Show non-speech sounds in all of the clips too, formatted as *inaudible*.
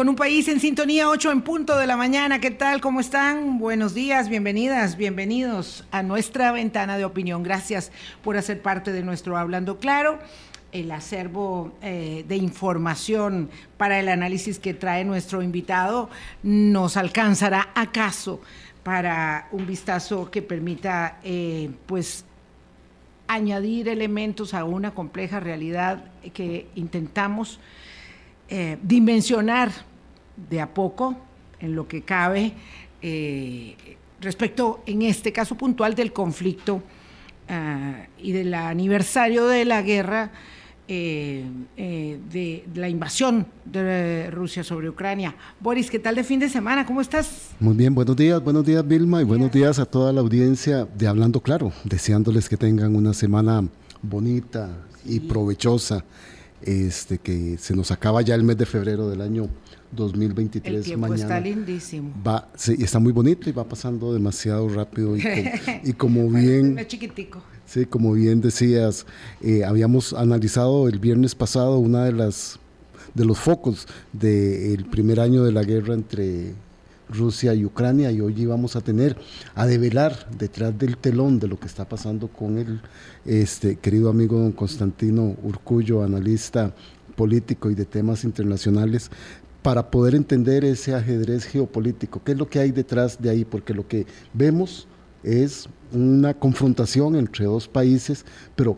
con un país en sintonía, 8 en punto de la mañana. ¿Qué tal? ¿Cómo están? Buenos días, bienvenidas, bienvenidos a nuestra ventana de opinión. Gracias por hacer parte de nuestro Hablando Claro el acervo eh, de información para el análisis que trae nuestro invitado nos alcanzará acaso para un vistazo que permita eh, pues añadir elementos a una compleja realidad que intentamos eh, dimensionar de a poco, en lo que cabe, eh, respecto, en este caso puntual, del conflicto ah, y del aniversario de la guerra, eh, de, la invasión de Rusia sobre Ucrania. Boris, ¿qué tal de fin de semana? ¿Cómo estás? Muy bien, buenos días, buenos días Vilma y buenos días a toda la audiencia de Hablando Claro, deseándoles que tengan una semana bonita y provechosa este, que se nos acaba ya el mes de febrero del año 2023. El tiempo mañana. está lindísimo. Va, sí, está muy bonito y va pasando demasiado rápido y, *laughs* y como bien... Es chiquitico. Sí, como bien decías, eh, habíamos analizado el viernes pasado una de las de los focos del primer año de la guerra entre Rusia y Ucrania y hoy íbamos a tener a develar detrás del telón de lo que está pasando con el este, querido amigo don Constantino Urcullo, analista político y de temas internacionales, para poder entender ese ajedrez geopolítico, qué es lo que hay detrás de ahí, porque lo que vemos es una confrontación entre dos países, pero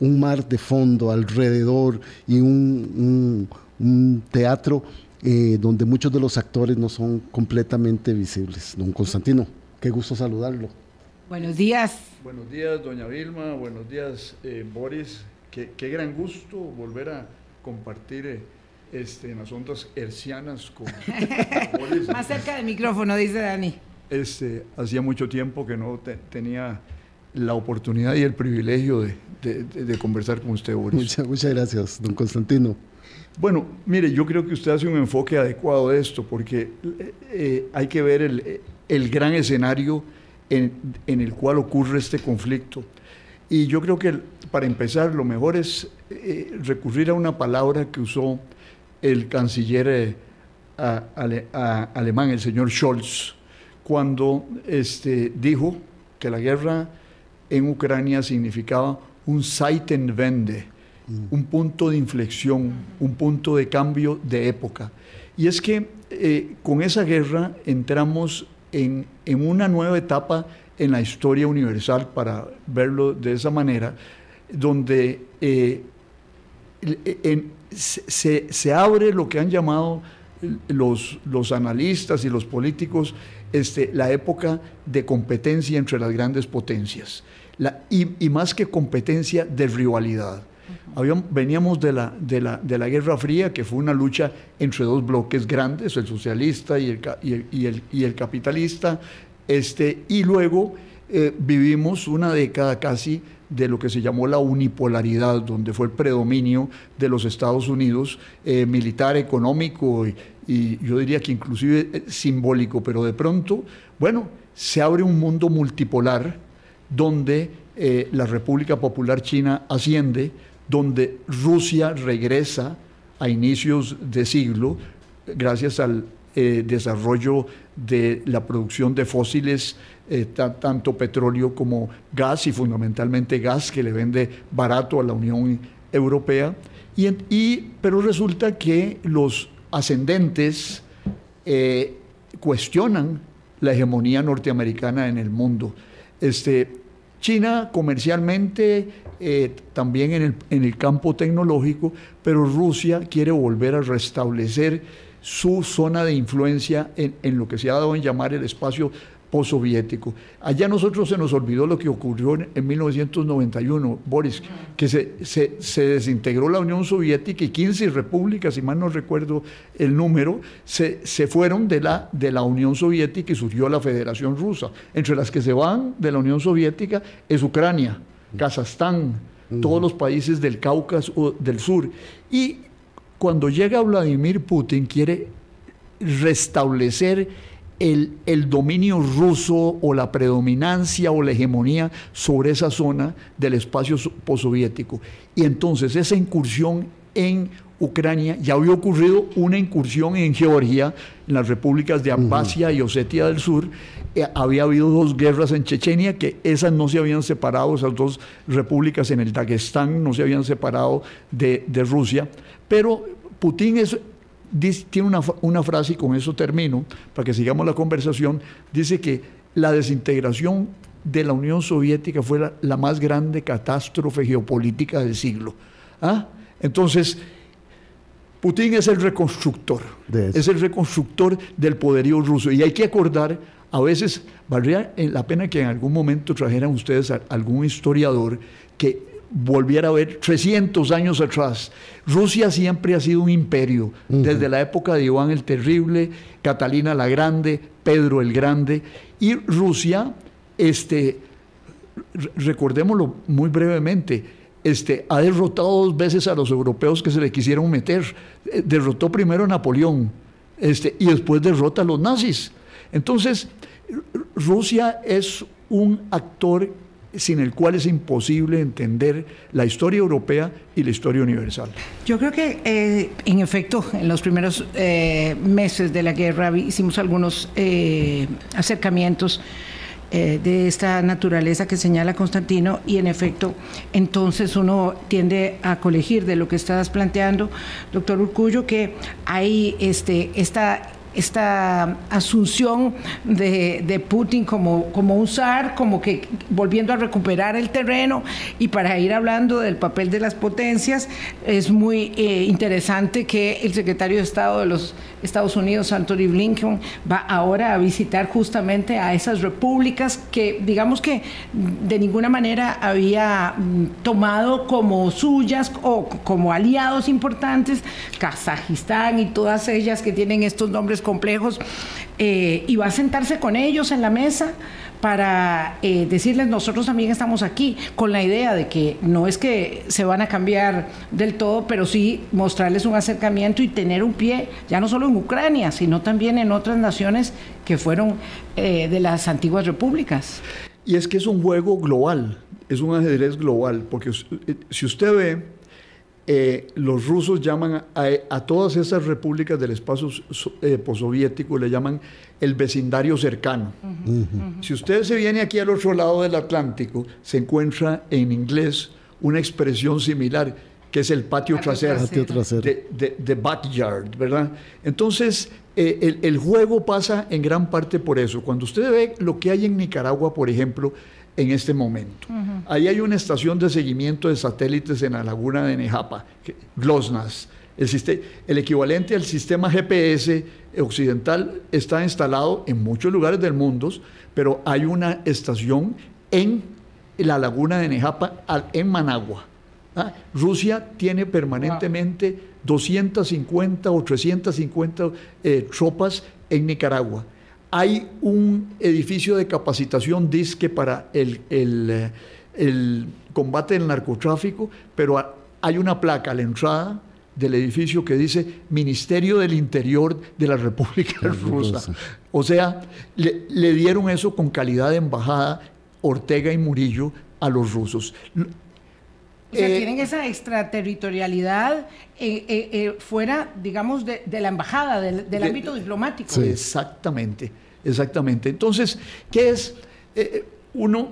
un mar de fondo alrededor y un, un teatro eh, donde muchos de los actores no son completamente visibles. Don Constantino, qué gusto saludarlo. Buenos días. Buenos días, doña Vilma, buenos días, eh, Boris. Qué, gran gusto volver a compartir eh, este, en las ondas hercianas con. *laughs* Más cerca del micrófono, dice Dani. Este, hacía mucho tiempo que no tenía la oportunidad y el privilegio de, conversar con usted, Boris. muchas gracias, don Constantino. Bueno, mire, yo creo que usted hace un enfoque adecuado de esto, porque eh, eh, hay que ver el, gran escenario en, el cual ocurre este conflicto. Y yo creo que para empezar lo mejor es eh, recurrir a una palabra que usó el canciller alemán, el señor Scholz, cuando este, dijo que la guerra en Ucrania significaba un Zeitenwende, un punto de inflexión, un punto de cambio de época. Y es que eh, con esa guerra entramos en, una nueva etapa en la historia universal, para verlo de esa manera, donde eh, se, abre lo que han llamado los, los analistas y los políticos este, la época de competencia entre las grandes potencias, y más que competencia, de rivalidad. Veníamos de la, de, la, de la Guerra Fría, que fue una lucha entre dos bloques grandes, el socialista y el, y el, y el, capitalista, este, y luego eh, vivimos una década casi de lo que se llamó la unipolaridad, donde fue el predominio de los Estados Unidos, eh, militar, económico y, yo diría que inclusive eh, simbólico, pero de pronto, bueno, se abre un mundo multipolar donde la República Popular China asciende, donde Rusia regresa a inicios de siglo gracias al eh, desarrollo de la producción de fósiles, eh, tanto petróleo como gas y fundamentalmente gas que le vende barato a la Unión Europea. Y, pero resulta que los ascendentes eh, cuestionan la hegemonía norteamericana en el mundo. Este, China comercialmente eh, también en el, en el campo tecnológico, pero Rusia quiere volver a restablecer su zona de influencia en, en, lo que se ha dado en llamar el espacio postsoviético. Allá nosotros se nos olvidó lo que ocurrió en, 1991, Boris, que se, se, se, desintegró la Unión Soviética y 15 repúblicas, si mal no recuerdo el número, se, se fueron de la, de la Unión Soviética y surgió la Federación Rusa. Entre las que se van de la Unión Soviética es Ucrania, Kazajstán, todos los países del Cáucaso del sur. Y cuando llega Vladimir Putin quiere restablecer el, el, dominio ruso o la predominancia o la hegemonía sobre esa zona del espacio postsoviético. Y entonces esa incursión en Ucrania, ya había ocurrido una incursión en Georgia, en las repúblicas de Abjasia y Osetia del Sur, eh, había habido dos guerras en Chechenia, que esas no se habían separado, esas dos repúblicas en el Dagestán no se habían separado de, de Rusia, pero Putin es, tiene una, una, frase, y con eso termino, para que sigamos la conversación, dice que la desintegración de la Unión Soviética fue la, la más grande catástrofe geopolítica del siglo. ¿Ah? Entonces, Putin es el reconstructor, es el reconstructor del poderío ruso. Y hay que acordar, a veces, valdría la pena que en algún momento trajeran ustedes a algún historiador que volviera a ver 300 años atrás. Rusia siempre ha sido un imperio, desde la época de Iván el Terrible, Catalina la Grande, Pedro el Grande, y Rusia, este, recordémoslo muy brevemente, este, ha derrotado dos veces a los europeos que se le quisieron meter. Eh, derrotó primero a Napoleón este, y después derrota a los nazis. Entonces, Rusia es un actor sin el cual es imposible entender la historia europea y la historia universal. Yo creo que, eh, en efecto, en los primeros eh, meses de la guerra hicimos algunos acercamientos eh, de esta naturaleza que señala Constantino y en efecto entonces uno tiende a colegir de lo que estás planteando, doctor Urcullo, que hay este, esta esta asunción de, Putin como, como un zar, como que volviendo a recuperar el terreno. Y para ir hablando del papel de las potencias, es muy eh, interesante que el secretario de Estado de los Estados Unidos, Anthony Blinken, va ahora a visitar justamente a esas repúblicas que digamos que de ninguna manera había mm, tomado como suyas o como aliados importantes, Kazajistán y todas ellas que tienen estos nombres complejos, eh, y va a sentarse con ellos en la mesa para eh, decirles nosotros también estamos aquí con la idea de que no es que se van a cambiar del todo, pero sí mostrarles un acercamiento y tener un pie ya no solo en Ucrania, sino también en otras naciones que fueron eh, de las antiguas repúblicas. Y es que es un juego global, es un ajedrez global, porque si usted ve eh, los rusos llaman a, todas esas repúblicas del espacio eh, postsoviético, le llaman el vecindario cercano. Si usted se viene aquí al otro lado del Atlántico, se encuentra en inglés una expresión similar, que es el patio, trasero, De, backyard, ¿verdad? Entonces, eh, el, el juego pasa en gran parte por eso. Cuando usted ve lo que hay en Nicaragua, por ejemplo, en este momento. Ahí hay una estación de seguimiento de satélites en la laguna de Nejapa, GLOSNAS. El, el equivalente al sistema GPS occidental está instalado en muchos lugares del mundo, pero hay una estación en la laguna de Nejapa, en Managua. ¿ah? Rusia tiene permanentemente 250 o 350 eh, tropas en Nicaragua hay un edificio de capacitación disque para el, el, combate del narcotráfico, pero hay una placa a la entrada del edificio que dice Ministerio del Interior de la República Rusa. O sea, le, le, dieron eso con calidad de embajada Ortega y Murillo a los rusos. O sea, eh, tienen esa extraterritorialidad eh, eh, fuera, digamos, de, la embajada, del, ámbito diplomático. Exactamente, exactamente. Entonces, ¿qué es? uno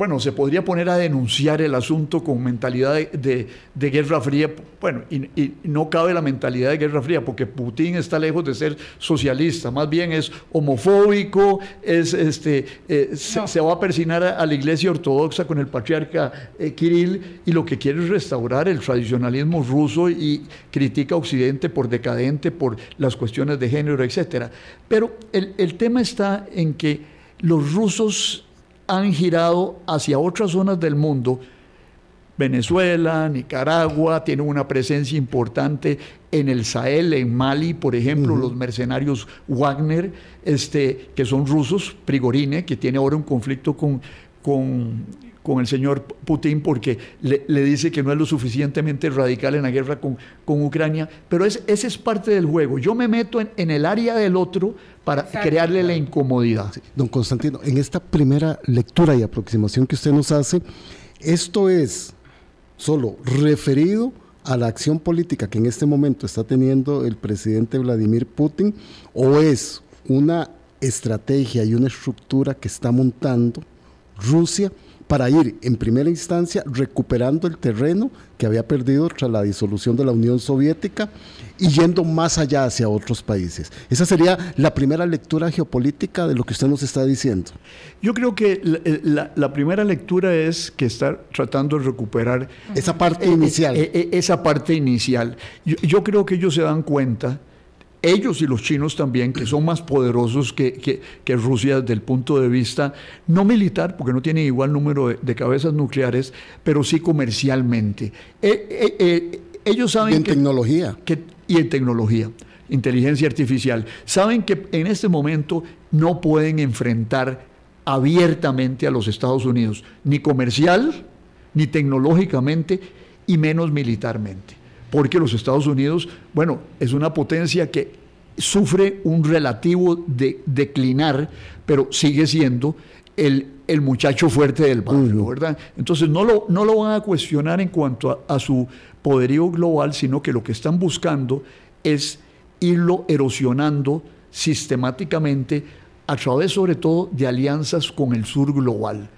bueno, se podría poner a denunciar el asunto con mentalidad de, guerra fría. Bueno, y, no cabe la mentalidad de guerra fría, porque Putin está lejos de ser socialista, más bien es homofóbico, es, este, eh, se, va a persinar a, la iglesia ortodoxa con el patriarca eh, Kirill y lo que quiere es restaurar el tradicionalismo ruso y critica a Occidente por decadente, por las cuestiones de género, etc. Pero el, el tema está en que los rusos han girado hacia otras zonas del mundo. Venezuela, Nicaragua, tienen una presencia importante en el Sahel, en Mali, por ejemplo, los mercenarios Wagner, este, que son rusos, Prigorine, que tiene ahora un conflicto con, con, con el señor Putin porque le, le, dice que no es lo suficientemente radical en la guerra con, con Ucrania, pero es, ese es parte del juego. Yo me meto en, en el área del otro para Exacto. crearle la incomodidad. Sí. Don Constantino, en esta primera lectura y aproximación que usted nos hace, esto es solo referido a la acción política que en este momento está teniendo el presidente Vladimir Putin o es una estrategia y una estructura que está montando Rusia para ir en primera instancia recuperando el terreno que había perdido tras la disolución de la Unión Soviética y yendo más allá hacia otros países. Esa sería la primera lectura geopolítica de lo que usted nos está diciendo. Yo creo que la, la, la primera lectura es que está tratando de recuperar esa parte eh, inicial. Eh, eh, esa parte inicial. Yo, yo creo que ellos se dan cuenta ellos y los chinos también, que son más poderosos que, que, que, Rusia desde el punto de vista no militar, porque no tienen igual número de, de cabezas nucleares, pero sí comercialmente. Eh, eh, eh, ellos saben... Y en que, tecnología. Que, y en tecnología, inteligencia artificial. Saben que en este momento no pueden enfrentar abiertamente a los Estados Unidos, ni comercial, ni tecnológicamente, y menos militarmente porque los Estados Unidos, bueno, es una potencia que sufre un relativo de, declinar, pero sigue siendo el, el muchacho fuerte del barrio. ¿verdad? Entonces no lo, no lo van a cuestionar en cuanto a, a su poderío global, sino que lo que están buscando es irlo erosionando sistemáticamente a través sobre todo de alianzas con el sur global.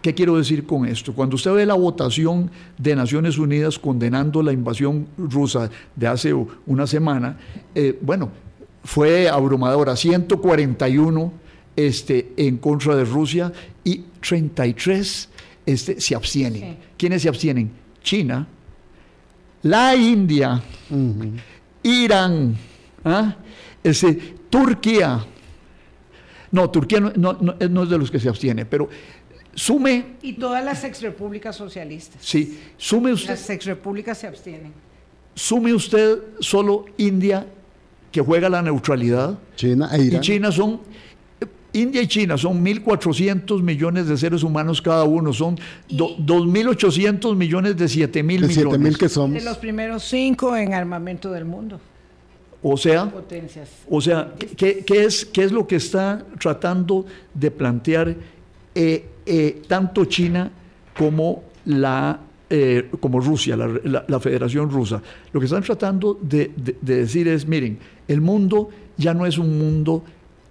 ¿Qué quiero decir con esto? Cuando usted ve la votación de Naciones Unidas condenando la invasión rusa de hace una semana, eh, bueno, fue abrumadora, 141 este, en contra de Rusia y 33 este, se abstienen. Sí. ¿Quiénes se abstienen? China, la India, uh -huh. Irán, ¿ah? Ese, Turquía. No, Turquía no, no, no, es de los que se abstiene, pero Sume. Y todas las exrepúblicas socialistas. Sí, sume usted. Las exrepúblicas se abstienen. Sume usted solo India, que juega la neutralidad. China e Irán. Y China son. India y China son 1.400 millones de seres humanos cada uno, son 2.800 millones de 7.000 millones. 7 mil que somos. De los primeros cinco en armamento del mundo. O sea, Potencias. o sea ¿qué, qué, es, ¿qué es lo que está tratando de plantear eh, eh, tanto China como, la, eh, como Rusia, la, la, la, Federación Rusa. Lo que están tratando de, de, de, decir es, miren, el mundo ya no es un mundo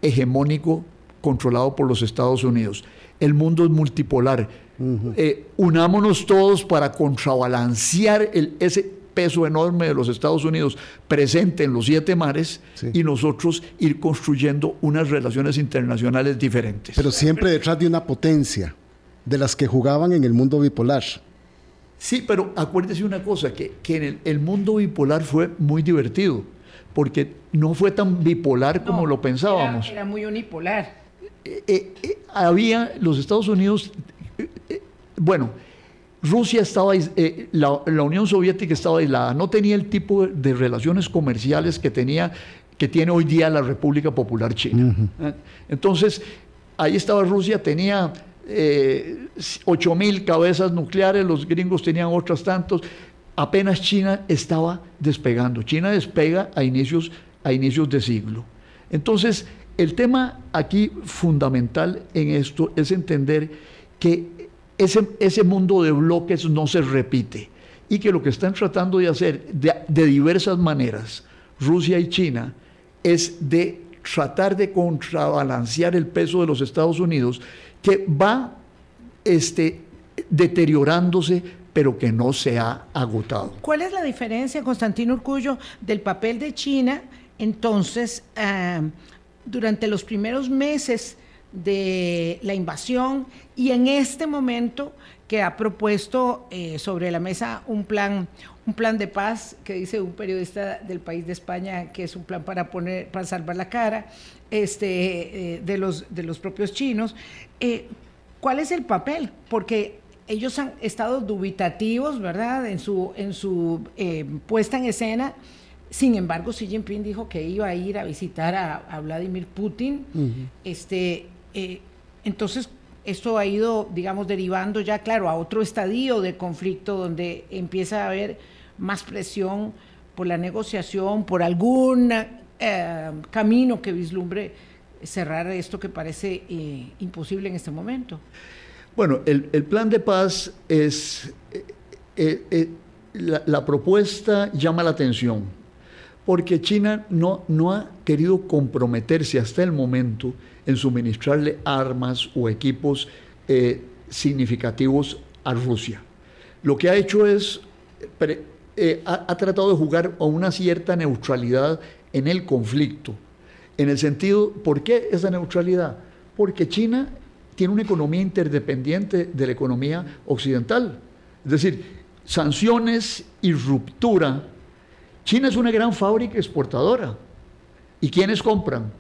hegemónico controlado por los Estados Unidos. El mundo es multipolar. Uh -huh. eh, unámonos todos para contrabalancear el, ese peso enorme de los Estados Unidos presente en los siete mares sí. y nosotros ir construyendo unas relaciones internacionales diferentes. Pero siempre detrás de una potencia, de las que jugaban en el mundo bipolar. Sí, pero acuérdese una cosa, que, que en el, el, mundo bipolar fue muy divertido, porque no fue tan bipolar no, como lo pensábamos. Era, era muy unipolar. Eh, eh, eh, había los Estados Unidos, eh, bueno, Rusia estaba, eh, la, la, Unión Soviética estaba aislada, no tenía el tipo de relaciones comerciales que tenía, que tiene hoy día la República Popular China. Uh -huh. Entonces, ahí estaba Rusia, tenía eh, 8 mil cabezas nucleares, los gringos tenían otras tantos, apenas China estaba despegando. China despega a inicios, a inicios de siglo. Entonces, el tema aquí fundamental en esto es entender que ese, ese, mundo de bloques no se repite y que lo que están tratando de hacer de, de, diversas maneras Rusia y China es de tratar de contrabalancear el peso de los Estados Unidos que va este, deteriorándose pero que no se ha agotado. ¿Cuál es la diferencia, Constantino Urcullo, del papel de China entonces uh, durante los primeros meses de la invasión y en este momento que ha propuesto eh, sobre la mesa un plan, un plan de paz que dice un periodista del país de España que es un plan para poner, para salvar la cara este, eh, de, los, de los propios chinos. Eh, ¿Cuál es el papel? Porque ellos han estado dubitativos, ¿verdad?, en su, en su puesta en escena. Sin embargo, Xi Jinping dijo que iba a ir a visitar a, a Vladimir Putin. Uh -huh. este, eh, entonces, esto ha ido, digamos, derivando ya, claro, a otro estadio de conflicto donde empieza a haber más presión por la negociación, por algún eh, camino que vislumbre cerrar esto que parece eh, imposible en este momento. Bueno, el, plan de paz es, eh, la, propuesta llama la atención, porque China no, no ha querido comprometerse hasta el momento en suministrarle armas o equipos eh, significativos a Rusia. Lo que ha hecho es, eh, ha, tratado de jugar a una cierta neutralidad en el conflicto. En el sentido, ¿por qué esa neutralidad? Porque China tiene una economía interdependiente de la economía occidental. Es decir, sanciones y ruptura. China es una gran fábrica exportadora. ¿Y quiénes compran?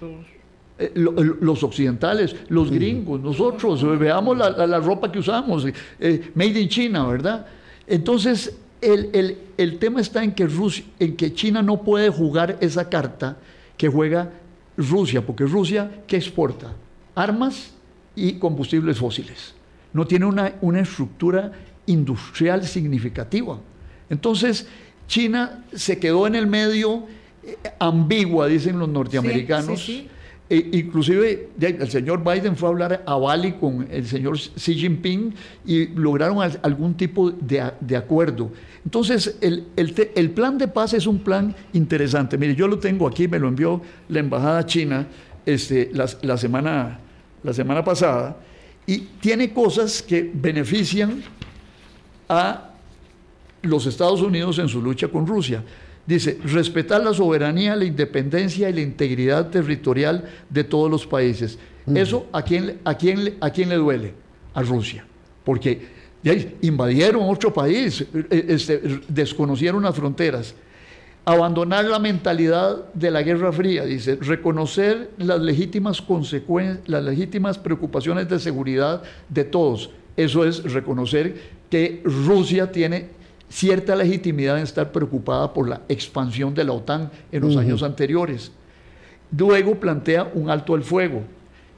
Todos. Eh, los occidentales, los gringos, nosotros, eh, veamos la, ropa que usamos, eh, made in China, ¿verdad? Entonces, el, el, tema está en que, Rusia, en que China no puede jugar esa carta que juega Rusia, porque Rusia, ¿qué exporta? Armas y combustibles fósiles. No tiene una, una estructura industrial significativa. Entonces, China se quedó en el medio ambigua, dicen los norteamericanos. sí, e inclusive el señor Biden fue a hablar a Bali con el señor Xi Jinping y lograron algún tipo de, acuerdo. Entonces, el, el, plan de paz es un plan interesante. Mire, yo lo tengo aquí, me lo envió la embajada china este, la, semana, la semana pasada y tiene cosas que benefician a los Estados Unidos en su lucha con Rusia. Dice, respetar la soberanía, la independencia y la integridad territorial de todos los países. Eso, ¿a quién, a, quién, ¿a quién le duele? A Rusia. Porque invadieron otro país, eh, este, desconocieron las fronteras. Abandonar la mentalidad de la Guerra Fría, dice, reconocer las legítimas consecuencias, las legítimas preocupaciones de seguridad de todos. Eso es reconocer que Rusia tiene cierta legitimidad en estar preocupada por la expansión de la OTAN en los años anteriores. Luego plantea un alto al fuego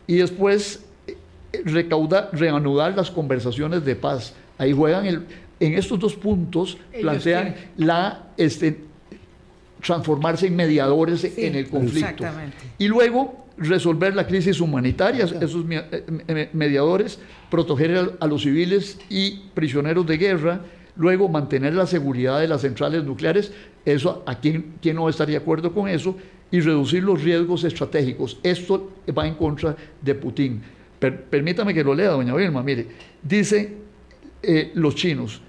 y después eh, recauda, reanudar las conversaciones de paz. Ahí juegan el, en estos dos puntos, plantean la este, transformarse en mediadores en el conflicto. Y luego resolver la crisis humanitaria, esos eh, mediadores, proteger a los civiles y prisioneros de guerra, Luego, mantener la seguridad de las centrales nucleares, eso, ¿a quién, quién no estaría de acuerdo con eso? Y reducir los riesgos estratégicos. Esto va en contra de Putin. permítame que lo lea, doña Vilma. Mire, dice eh, los chinos,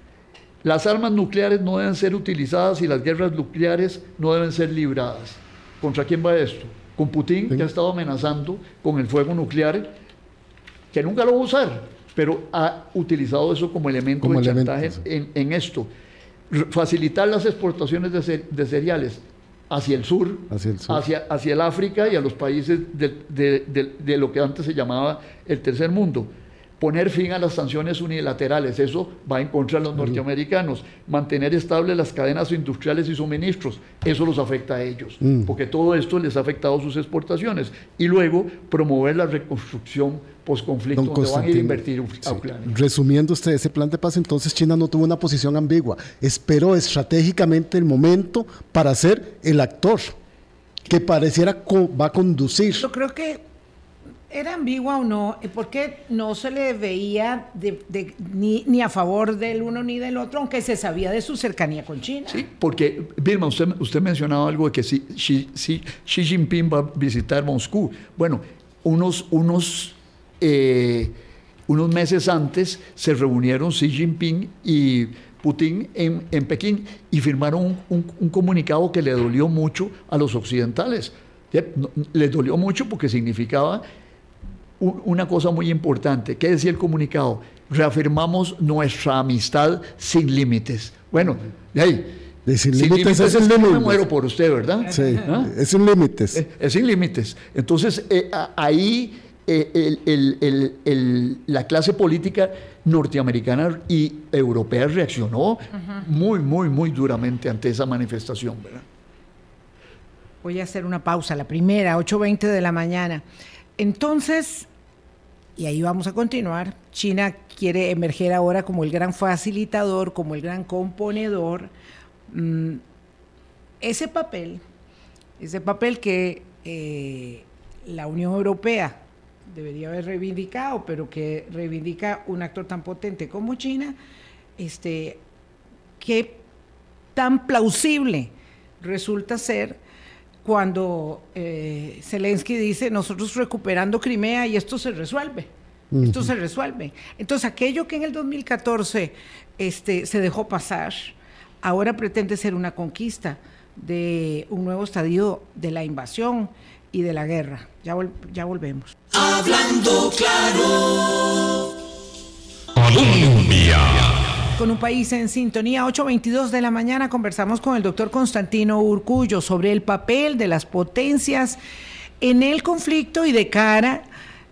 las armas nucleares no deben ser utilizadas y las guerras nucleares no deben ser libradas. ¿Contra quién va esto? Con Putin, que ha estado amenazando con el fuego nuclear, que nunca lo va a usar pero ha utilizado eso como elemento de chantaje en, esto. Facilitar las exportaciones de, cereales hacia el, sur, hacia Hacia, el África y a los países de, lo que antes se llamaba el tercer mundo poner fin a las sanciones unilaterales, eso va en contra de los norteamericanos, mantener estables las cadenas industriales y suministros, eso los afecta a ellos, mm. porque todo esto les ha afectado sus exportaciones, y luego promover la reconstrucción post-conflicto donde van a ir a invertir a Ucrania. Resumiendo usted ese plan de paz, entonces China no tuvo una posición ambigua, esperó estratégicamente el momento para ser el actor que pareciera va a conducir. Yo creo que ¿Era ambigua o no? Porque no se le veía ni, a favor del uno ni del otro, aunque se sabía de su cercanía con China. Sí, porque, Vilma, usted, usted mencionaba algo de que si, Xi Jinping va a visitar Moscú. Bueno, unos, unos, eh, unos meses antes se reunieron Xi Jinping y Putin en, Pekín y firmaron un, comunicado que le dolió mucho a los occidentales. Les dolió mucho porque significaba una cosa muy importante. ¿Qué decía el comunicado? Reafirmamos nuestra amistad sin límites. Bueno, de ahí. sin, límites, es, límites. me muero por usted, ¿verdad? Sí, ¿Ah? es sin límites. Es, sin límites. Entonces, eh, ahí eh, la clase política norteamericana y europea reaccionó muy, muy, muy duramente ante esa manifestación, ¿verdad? Voy a hacer una pausa, la primera, 8.20 de la mañana. Entonces, y ahí vamos a continuar, China quiere emerger ahora como el gran facilitador, como el gran componedor. Mm, ese papel, ese papel que eh, la Unión Europea debería haber reivindicado, pero que reivindica un actor tan potente como China, este, qué tan plausible resulta ser cuando eh, Zelensky dice nosotros recuperando Crimea y esto se resuelve. Esto se resuelve. Entonces, aquello que en el 2014 este, se dejó pasar, ahora pretende ser una conquista de un nuevo estadio de la invasión y de la guerra. Ya, ya volvemos. Hablando claro. Colombia. Con un país en sintonía, 8.22 de la mañana, conversamos con el doctor Constantino Urcullo sobre el papel de las potencias en el conflicto y de cara,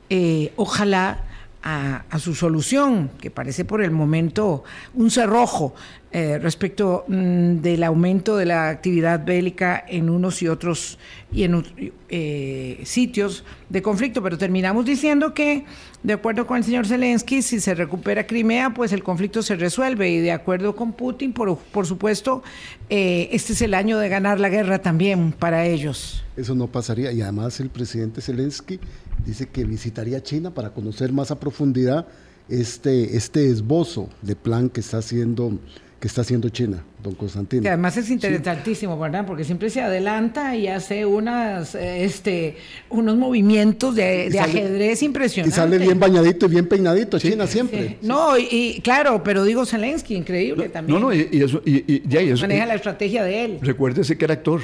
eh, ojalá, a, su solución, que parece por el momento un cerrojo eh, respecto mm, del aumento de la actividad bélica en unos y otros y en eh, sitios de conflicto. Pero terminamos diciendo que, de acuerdo con el señor Zelensky, si se recupera Crimea, pues el conflicto se resuelve. Y de acuerdo con Putin, por, por supuesto, eh, este es el año de ganar la guerra también para ellos. Eso no pasaría. Y además el presidente Zelensky dice que visitaría China para conocer más a profundidad este, este esbozo de plan que está haciendo que está haciendo China, don Constantino. Que además es interesantísimo, ¿verdad? Porque siempre se adelanta y hace unas, este, unos movimientos de, ajedrez impresionantes. Y sale bien bañadito y bien peinadito, China siempre. No, y, claro, pero digo Zelensky, increíble también. No, no, y, eso, y, eso, Maneja la estrategia de él. Recuérdese que era actor.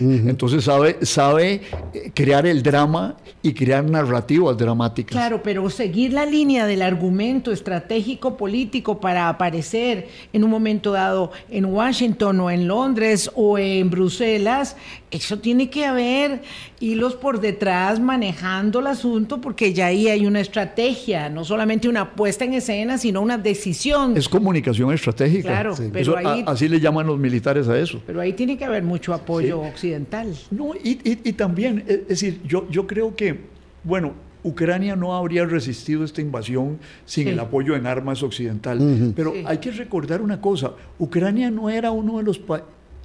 Entonces sabe, sabe eh, crear el drama y crear narrativas dramáticas. Claro, pero seguir la línea del argumento estratégico político para aparecer en un momento dado en Washington o en Londres o en Bruselas, eso tiene que haber hilos por detrás manejando el asunto porque ya ahí hay una estrategia, no solamente una puesta en escena, sino una decisión. Es comunicación estratégica. Claro, pero así le llaman los militares a eso. Pero ahí tiene que haber mucho apoyo occidental. No, y, también, es decir, yo, yo creo que, bueno, Ucrania no habría resistido esta invasión sin el apoyo en armas occidental. Pero hay que recordar una cosa, Ucrania no era uno de los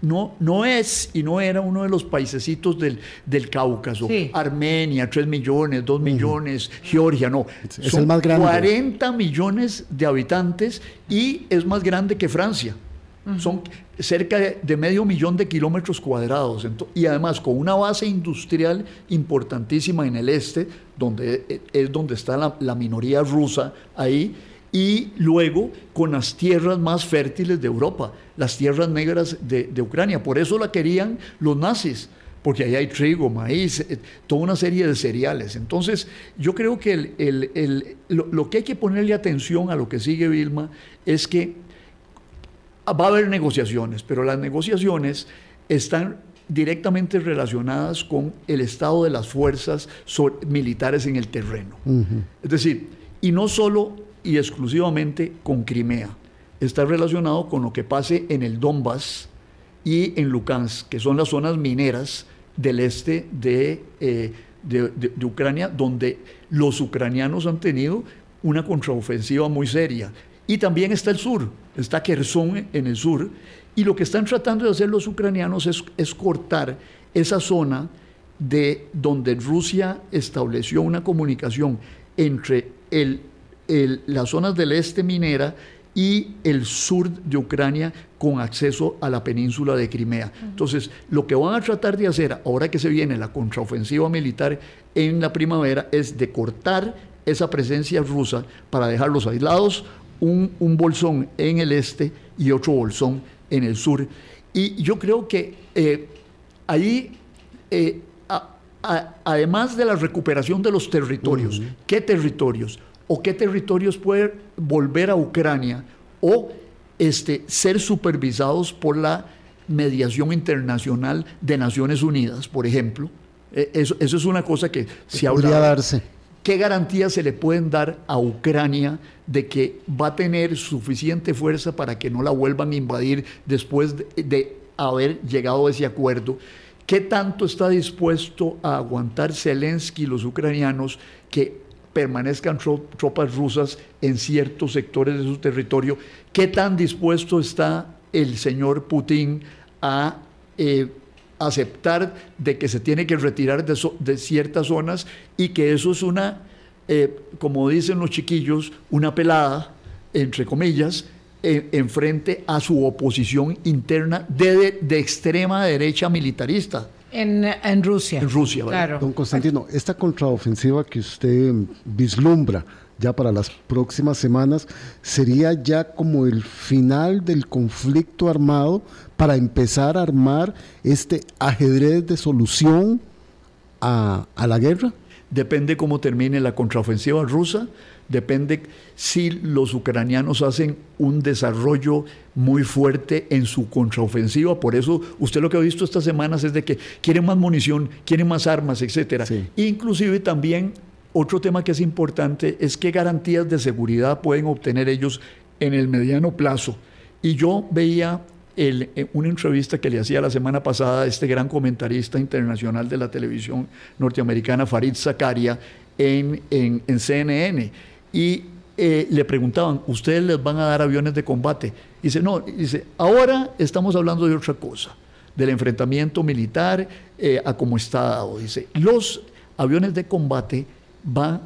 no, no es y no era uno de los paisecitos del, del Cáucaso. Armenia, 3 millones, 2 millones, Georgia, no. Es el más grande. 40 millones de habitantes y es más grande que Francia. Son cerca de, medio millón de kilómetros cuadrados y además con una base industrial importantísima en el este, donde eh, es donde está la, minoría rusa ahí, y luego con las tierras más fértiles de Europa, las tierras negras de, Ucrania. Por eso la querían los nazis, porque ahí hay trigo, maíz, eh, toda una serie de cereales. Entonces, yo creo que lo, lo, que hay que ponerle atención a lo que sigue Vilma es que va a haber negociaciones, pero las negociaciones están directamente relacionadas con el estado de las fuerzas militares en el terreno. Es decir, y no solo y exclusivamente con Crimea, está relacionado con lo que pase en el Donbass y en Lukansk, que son las zonas mineras del este de, eh, de Ucrania, donde los ucranianos han tenido una contraofensiva muy seria. Y también está el sur, está Kherson en el sur, y lo que están tratando de hacer los ucranianos es, cortar esa zona de donde Rusia estableció una comunicación entre el, las zonas del este minera y el sur de Ucrania con acceso a la península de Crimea. Entonces, lo que van a tratar de hacer ahora que se viene la contraofensiva militar en la primavera es de cortar esa presencia rusa para dejarlos aislados un, bolsón en el este y otro bolsón en el sur. Y yo creo que eh, ahí, eh, además de la recuperación de los territorios, ¿qué territorios? ¿O qué territorios pueden volver a Ucrania o este, ser supervisados por la mediación internacional de Naciones Unidas, por ejemplo? Eh, eso, eso, es una cosa que se Podría darse ¿Qué garantías se le pueden dar a Ucrania de que va a tener suficiente fuerza para que no la vuelvan a invadir después de, haber llegado a ese acuerdo? ¿Qué tanto está dispuesto a aguantar Zelensky y los ucranianos que permanezcan tropas rusas en ciertos sectores de su territorio. ¿Qué tan dispuesto está el señor Putin a eh, aceptar de que se tiene que retirar de, ciertas zonas y que eso es una, eh, como dicen los chiquillos, una pelada, entre comillas, en, frente a su oposición interna de, de extrema derecha militarista. En, en, Rusia. En Rusia, claro. Don Constantino, esta contraofensiva que usted vislumbra ya para las próximas semanas sería ya como el final del conflicto armado para empezar a armar este ajedrez de solución a, a la guerra. Depende cómo termine la contraofensiva rusa, depende si los ucranianos hacen un desarrollo muy fuerte en su contraofensiva. Por eso usted lo que ha visto estas semanas es de que quieren más munición, quieren más armas, etc. Inclusive también otro tema que es importante es qué garantías de seguridad pueden obtener ellos en el mediano plazo. Y yo veía eh, una entrevista que le hacía la semana pasada a este gran comentarista internacional de la televisión norteamericana, Farid Zakaria, en, en CNN y eh, le preguntaban, ¿ustedes les van a dar aviones de combate? Dice, no, dice, ahora estamos hablando de otra cosa, del enfrentamiento militar eh, a cómo está dado. Dice, los aviones de combate van,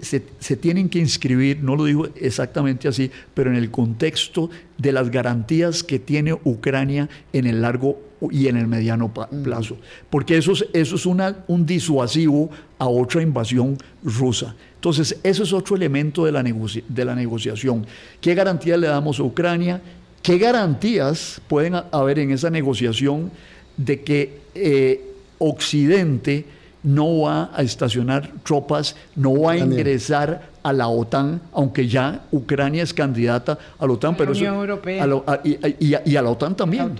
se, se, tienen que inscribir, no lo digo exactamente así, pero en el contexto de las garantías que tiene Ucrania en el largo y en el mediano plazo, porque eso es, eso es una, un disuasivo a otra invasión rusa. Entonces, eso es otro elemento de la, de la negociación. ¿Qué garantías le damos a Ucrania? ¿Qué garantías pueden haber en esa negociación de que eh, Occidente no va a estacionar tropas, no va a ingresar a la OTAN, aunque ya Ucrania es candidata a la OTAN, pero y, a, la OTAN también.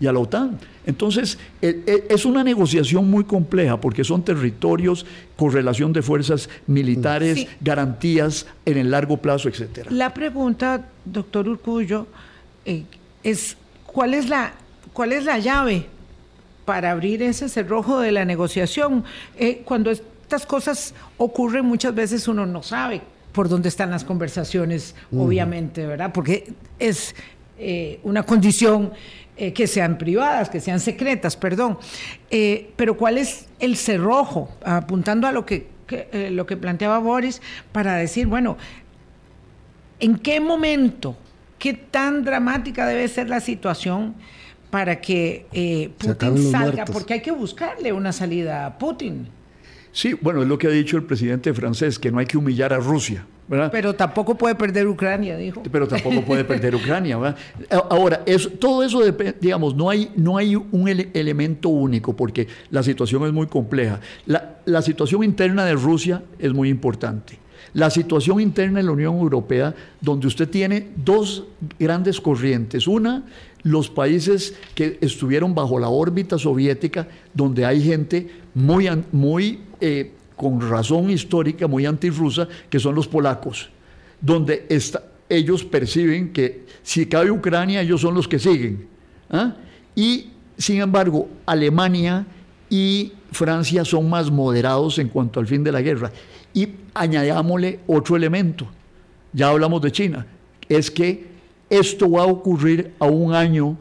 Y a la OTAN. Entonces, e, e, es una negociación muy compleja porque son territorios, correlación de fuerzas militares, garantías en el largo plazo, etcétera. La pregunta, doctor Urcullo, eh, es ¿cuál es la cuál es la llave para abrir ese cerrojo de la negociación? Eh, cuando estas cosas ocurren, muchas veces uno no sabe por dónde están las conversaciones, obviamente, ¿verdad? Porque es eh, una condición eh, que sean privadas, que sean secretas, perdón. Pero ¿cuál es el cerrojo? Apuntando a lo que, lo que planteaba Boris, para decir, bueno, ¿en qué momento, qué tan dramática debe ser la situación para que Putin salga? Porque hay que buscarle una salida a Putin. Sí, bueno, es lo que ha dicho el presidente francés, que no hay que humillar a Rusia. Pero tampoco puede perder Ucrania, dijo. Pero tampoco puede perder Ucrania. ¿verdad? Ahora, todo eso, digamos, no hay, no hay un elemento único porque la situación es muy compleja. La, la situación interna de Rusia es muy importante. La situación interna en la Unión Europea, donde usted tiene dos grandes corrientes. Una, los países que estuvieron bajo la órbita soviética, donde hay gente muy, muy eh, con razón histórica muy antirrusa, que son los polacos, donde ellos perciben que si cabe Ucrania, ellos son los que siguen. ¿ah? Y, sin embargo, Alemania y Francia son más moderados en cuanto al fin de la guerra. Y añadámosle otro elemento, ya hablamos de China, es que esto va a ocurrir a un año,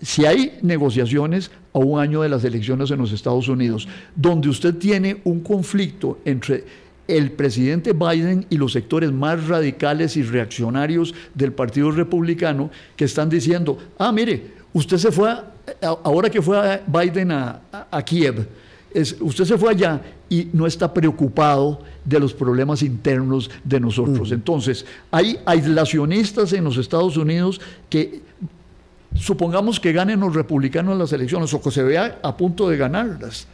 si hay negociaciones, a un año de las elecciones en los Estados Unidos, donde usted tiene un conflicto entre el presidente Biden y los sectores más radicales y reaccionarios del Partido Republicano que están diciendo, ah, mire, usted se fue, ahora que fue Biden a, Kiev, es, usted se fue allá y no está preocupado de los problemas internos de nosotros. Entonces, hay aislacionistas en los Estados Unidos que supongamos que ganen los republicanos las elecciones o que se vea a punto de ganarlas.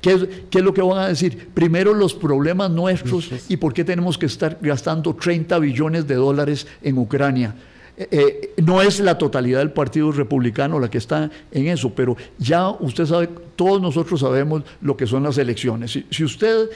¿Qué es, lo que van a decir? Primero los problemas nuestros y por qué tenemos que estar gastando 30 billones de dólares en Ucrania. Eh, eh, no es la totalidad del Partido Republicano la que está en eso, pero ya usted sabe, todos nosotros sabemos lo que son las elecciones. Si, usted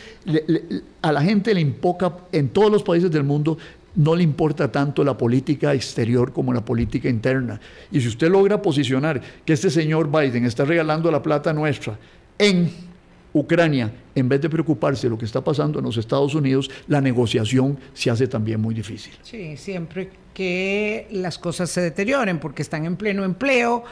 a la gente le impoca en todos los países del mundo no le importa tanto la política exterior como la política interna. Y si usted logra posicionar que este señor Biden está regalando la plata nuestra en Ucrania, en vez de preocuparse de lo que está pasando en los Estados Unidos, la negociación se hace también muy difícil. Sí, siempre que las cosas se deterioren, porque están en pleno empleo,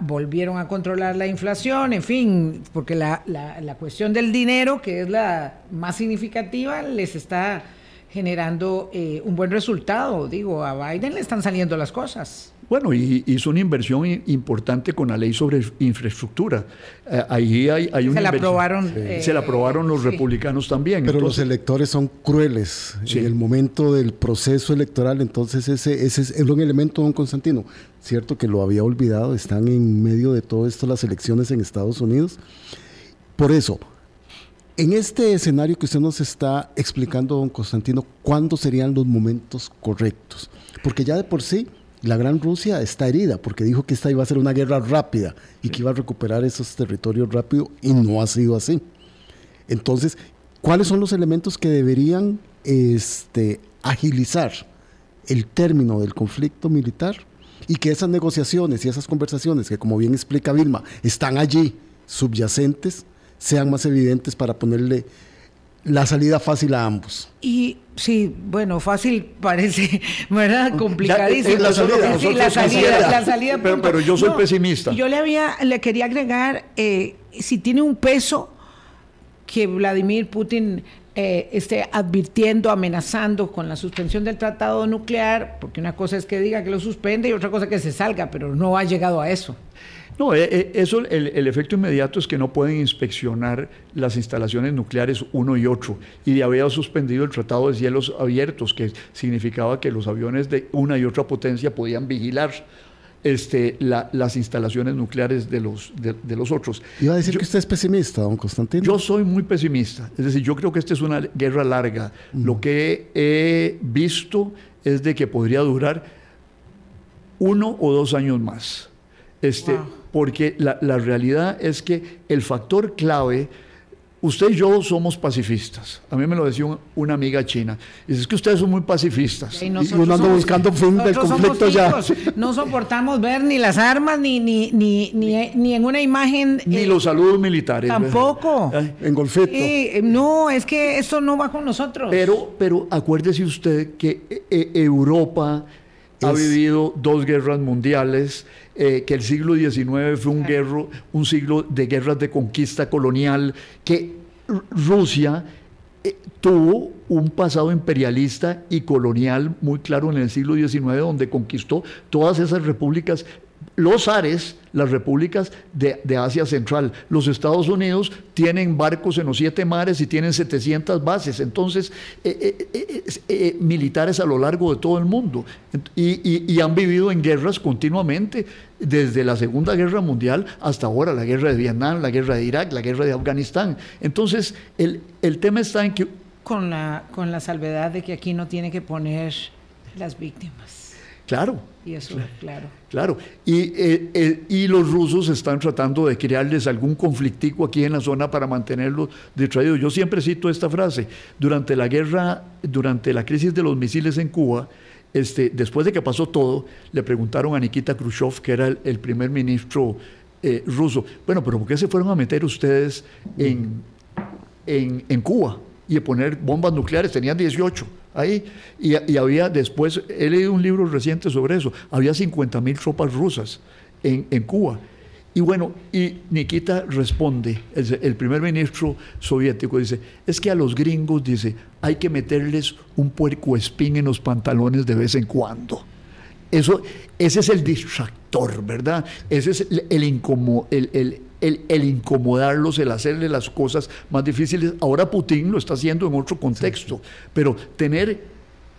volvieron a controlar la inflación, en fin, porque la, la cuestión del dinero, que es la más significativa, les está generando eh, un buen resultado. Digo, a Biden le están saliendo las cosas. Bueno, y hizo una inversión importante con la ley sobre infraestructura. Eh, ahí hay, hay una se la aprobaron. Eh, se la aprobaron los republicanos también. Pero los electores son crueles en el momento del proceso electoral. Entonces ese, ese es un elemento, don Constantino. Cierto que lo había olvidado. Están en medio de todo esto las elecciones en Estados Unidos. Por eso, en este escenario que usted nos está explicando, don Constantino, ¿cuándo serían los momentos correctos? Porque ya de por sí la Gran Rusia está herida, porque dijo que esta iba a ser una guerra rápida y que iba a recuperar esos territorios rápido y no ha sido así. Entonces, ¿cuáles son los elementos que deberían este, agilizar el término del conflicto militar? Y que esas negociaciones y esas conversaciones, que como bien explica Vilma, están allí subyacentes, sean más evidentes para ponerle la salida fácil a ambos. Y sí, bueno, fácil parece, *laughs* ¿verdad? Complicadísimo. La salida, la salida, pero, yo soy pesimista. Yo le había, le quería agregar, eh, si tiene un peso que Vladimir Putin eh, esté advirtiendo, amenazando con la suspensión del tratado nuclear, porque una cosa es que diga que lo suspende y otra cosa que se salga, pero no ha llegado a eso. No, eh, eh, eso, el, efecto inmediato es que no pueden inspeccionar las instalaciones nucleares uno y otro. Y de haber suspendido el Tratado de Cielos Abiertos, que significaba que los aviones de una y otra potencia podían vigilar este, las instalaciones nucleares de los, de, los otros. Iba a decir que usted es pesimista, don Constantino. Yo soy muy pesimista. Es decir, yo creo que esta es una guerra larga. Lo que he visto es de que podría durar uno o dos años más. Este, porque la, la, realidad es que el factor clave, usted y yo somos pacifistas. A mí me lo decía una amiga china. Dice, es que ustedes son muy pacifistas. Y, uno anda buscando fin del conflicto ya. No soportamos ver ni las armas, ni, ni, ni, ni, en una imagen... Ni los saludos militares. Tampoco. En golfito. Eh, no, es que esto no va con nosotros. Pero, pero acuérdese usted que eh, eh, Europa ha vivido dos guerras mundiales, eh, que el siglo XIX fue un, guerro, un siglo de guerras de conquista colonial, que Rusia eh, tuvo un pasado imperialista y colonial muy claro en el siglo XIX, donde conquistó todas esas repúblicas los Ares, las repúblicas de, Asia Central. Los Estados Unidos tienen barcos en los siete mares y tienen 700 bases, entonces, eh, eh, eh, militares a lo largo de todo el mundo. Y, han vivido en guerras continuamente, desde la Segunda Guerra Mundial hasta ahora, la guerra de Vietnam, la guerra de Irak, la guerra de Afganistán. Entonces, el, el tema está en que... Con la, con la salvedad de que aquí no tiene que poner las víctimas. Claro. Y eso, claro. Claro. Y, eh, eh, y los rusos están tratando de crearles algún conflictico aquí en la zona para mantenerlos distraídos. Yo siempre cito esta frase. Durante la guerra, durante la crisis de los misiles en Cuba, este, después de que pasó todo, le preguntaron a Nikita Khrushchev, que era el, primer ministro eh, ruso, bueno, pero ¿por qué se fueron a meter ustedes en, en, en Cuba y poner bombas nucleares? Tenían 18 ahí. Y, había después, he leído un libro reciente sobre eso, había 50 mil tropas rusas en, Cuba. Y bueno, y Nikita responde, el, primer ministro soviético dice, es que a los gringos, dice, hay que meterles un puerco espín en los pantalones de vez en cuando. Eso, ese es el distractor, ¿verdad? Ese es el, el, el, incomodarlos, el hacerle las cosas más difíciles. Ahora Putin lo está haciendo en otro contexto, pero tener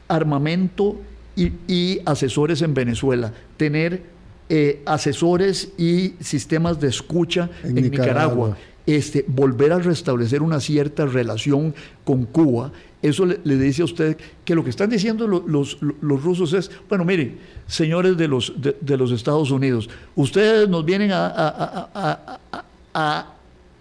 armamento y, asesores en Venezuela, tener eh, asesores y sistemas de escucha en, Nicaragua. Este, volver a restablecer una cierta relación con Cuba, eso le, dice a usted que lo que están diciendo los, los, rusos es, bueno, miren, señores de los, de, los Estados Unidos, ustedes nos vienen a, a,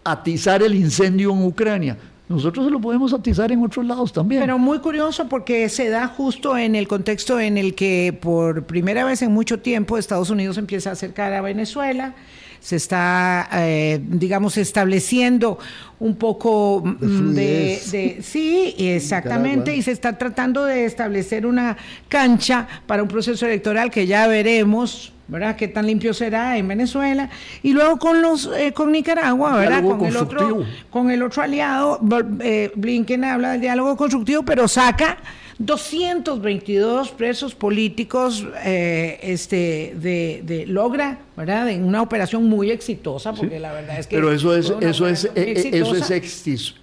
atizar el incendio en Ucrania. nosotros lo podemos atizar en otros lados también. Pero muy curioso porque se da justo en el contexto en el que por primera vez en mucho tiempo Estados Unidos empieza a acercar a Venezuela se está, eh, digamos, estableciendo un poco mm, de, sí, exactamente, y se está tratando de establecer una cancha para un proceso electoral que ya veremos, ¿verdad? Qué tan limpio será en Venezuela y luego con los eh, con Nicaragua, ¿verdad? Con el otro con el otro aliado, eh, Blinken habla del diálogo constructivo, pero saca 222 presos políticos eh, este, de, logra, ¿verdad? En una operación muy exitosa, porque la verdad es que... Pero eso es, eso es, eh, eh, eso es